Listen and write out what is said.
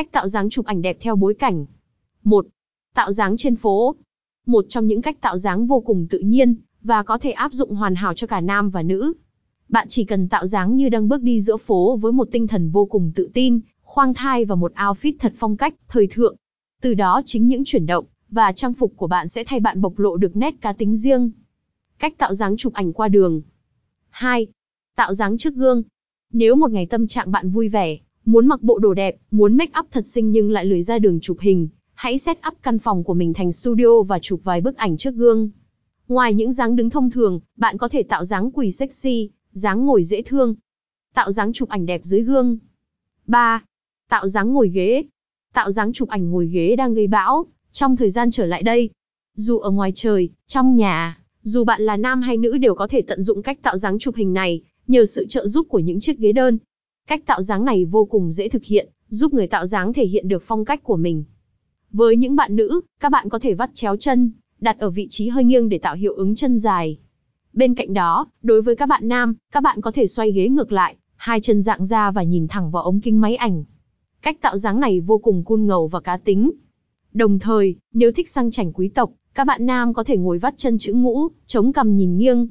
Cách tạo dáng chụp ảnh đẹp theo bối cảnh. 1. Tạo dáng trên phố. Một trong những cách tạo dáng vô cùng tự nhiên và có thể áp dụng hoàn hảo cho cả nam và nữ. Bạn chỉ cần tạo dáng như đang bước đi giữa phố với một tinh thần vô cùng tự tin, khoang thai và một outfit thật phong cách, thời thượng. Từ đó chính những chuyển động và trang phục của bạn sẽ thay bạn bộc lộ được nét cá tính riêng. Cách tạo dáng chụp ảnh qua đường. 2. Tạo dáng trước gương. Nếu một ngày tâm trạng bạn vui vẻ, muốn mặc bộ đồ đẹp, muốn make up thật xinh nhưng lại lười ra đường chụp hình, hãy set up căn phòng của mình thành studio và chụp vài bức ảnh trước gương. Ngoài những dáng đứng thông thường, bạn có thể tạo dáng quỳ sexy, dáng ngồi dễ thương. Tạo dáng chụp ảnh đẹp dưới gương. 3. Tạo dáng ngồi ghế. Tạo dáng chụp ảnh ngồi ghế đang gây bão, trong thời gian trở lại đây. Dù ở ngoài trời, trong nhà, dù bạn là nam hay nữ đều có thể tận dụng cách tạo dáng chụp hình này, nhờ sự trợ giúp của những chiếc ghế đơn. Cách tạo dáng này vô cùng dễ thực hiện, giúp người tạo dáng thể hiện được phong cách của mình. Với những bạn nữ, các bạn có thể vắt chéo chân, đặt ở vị trí hơi nghiêng để tạo hiệu ứng chân dài. Bên cạnh đó, đối với các bạn nam, các bạn có thể xoay ghế ngược lại, hai chân dạng ra và nhìn thẳng vào ống kính máy ảnh. Cách tạo dáng này vô cùng cun ngầu và cá tính. Đồng thời, nếu thích sang chảnh quý tộc, các bạn nam có thể ngồi vắt chân chữ ngũ, chống cằm nhìn nghiêng.